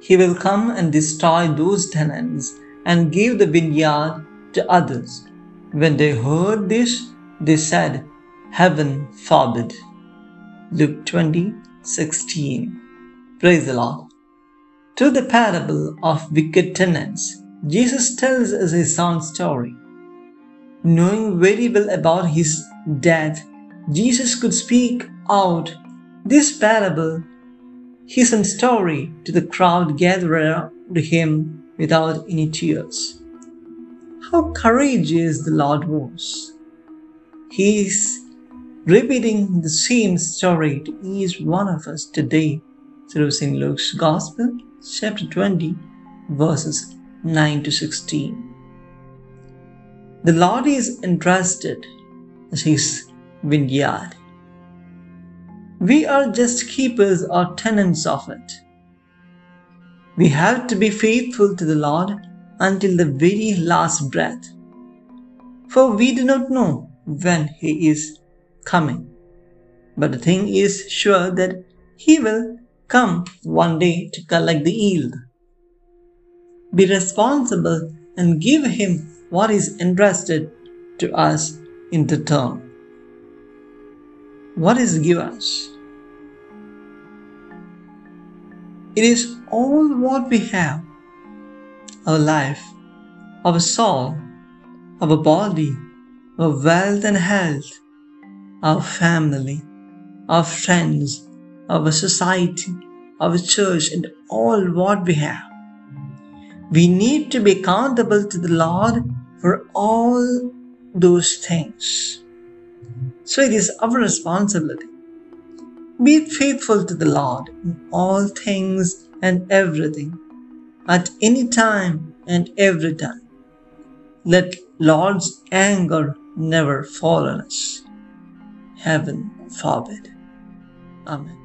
he will come and destroy those tenants and give the vineyard to others. When they heard this, they said, Heaven forbid. Luke 20 16. Praise the Lord. To the parable of wicked tenants, Jesus tells us his own story. Knowing very well about his death, Jesus could speak out this parable, his own story, to the crowd gathered around him without any tears. How courageous the Lord was! He is repeating the same story to each one of us today through St. Luke's Gospel, chapter 20, verses 9 to 16. The Lord is entrusted as His vineyard. We are just keepers or tenants of it. We have to be faithful to the Lord until the very last breath, for we do not know when He is coming. But the thing is sure that He will come one day to collect the yield. Be responsible and give Him what is entrusted to us in return. What is given us? It is all what we have our life, our soul, our body, our wealth and health, our family, our friends, our society, our church, and all what we have. We need to be accountable to the Lord for all those things. So it is our responsibility. Be faithful to the Lord in all things and everything, at any time and every time. Let Lord's anger never fall on us. Heaven forbid. Amen.